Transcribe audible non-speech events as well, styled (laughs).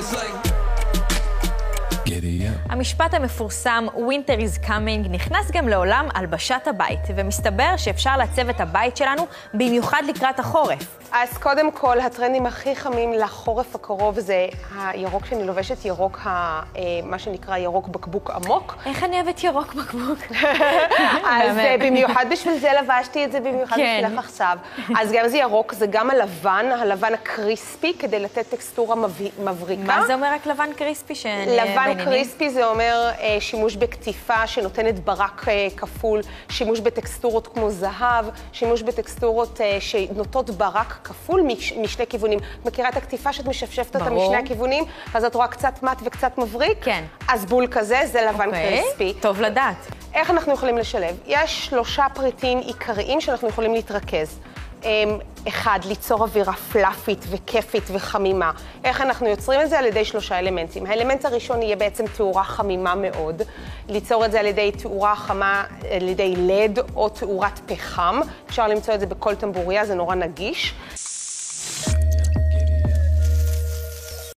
It's like. Up. המשפט המפורסם Winter is coming נכנס גם לעולם הלבשת הבית, ומסתבר שאפשר לעצב את הבית שלנו במיוחד לקראת החורף. אז קודם כל, הטרנדים הכי חמים לחורף הקרוב זה הירוק שאני לובשת, ירוק, ה, אה, מה שנקרא ירוק בקבוק עמוק. איך אני אוהבת ירוק בקבוק? (laughs) אז. אה, במיוחד בשביל זה לבשתי את זה במיוחד כן. בשבילך עכשיו. אז גם זה ירוק, זה גם הלבן, הלבן הקריספי, כדי לתת טקסטורה מבריקה. מה זה אומר רק לבן קריספי שנהיה לבן בעניינים? קריספי זה אומר אה, שימוש בקטיפה שנותנת ברק אה, כפול, שימוש בטקסטורות כמו זהב, שימוש בטקסטורות אה, שנותנות ברק כפול מש, משני כיוונים. מכירה את הקטיפה שאת משפשפת אותה. משני הכיוונים, אז את רואה קצת מת וקצת מבריק? כן. אז בול כזה, זה לבן אוקיי, קריספי. טוב לדעת. איך אנחנו יכולים לשלב? יש שלושה פריטים עיקריים שאנחנו יכולים להתרכז. אמ, אחד, ליצור אווירה פלאפית וכיפית וחמימה. איך אנחנו יוצרים את זה? על ידי שלושה אלמנטים. האלמנט הראשון יהיה בעצם תאורה חמימה מאוד. ליצור את זה על ידי תאורה חמה, על ידי לד או תאורת פחם. אפשר למצוא את זה בכל טמבוריה, זה נורא נגיש.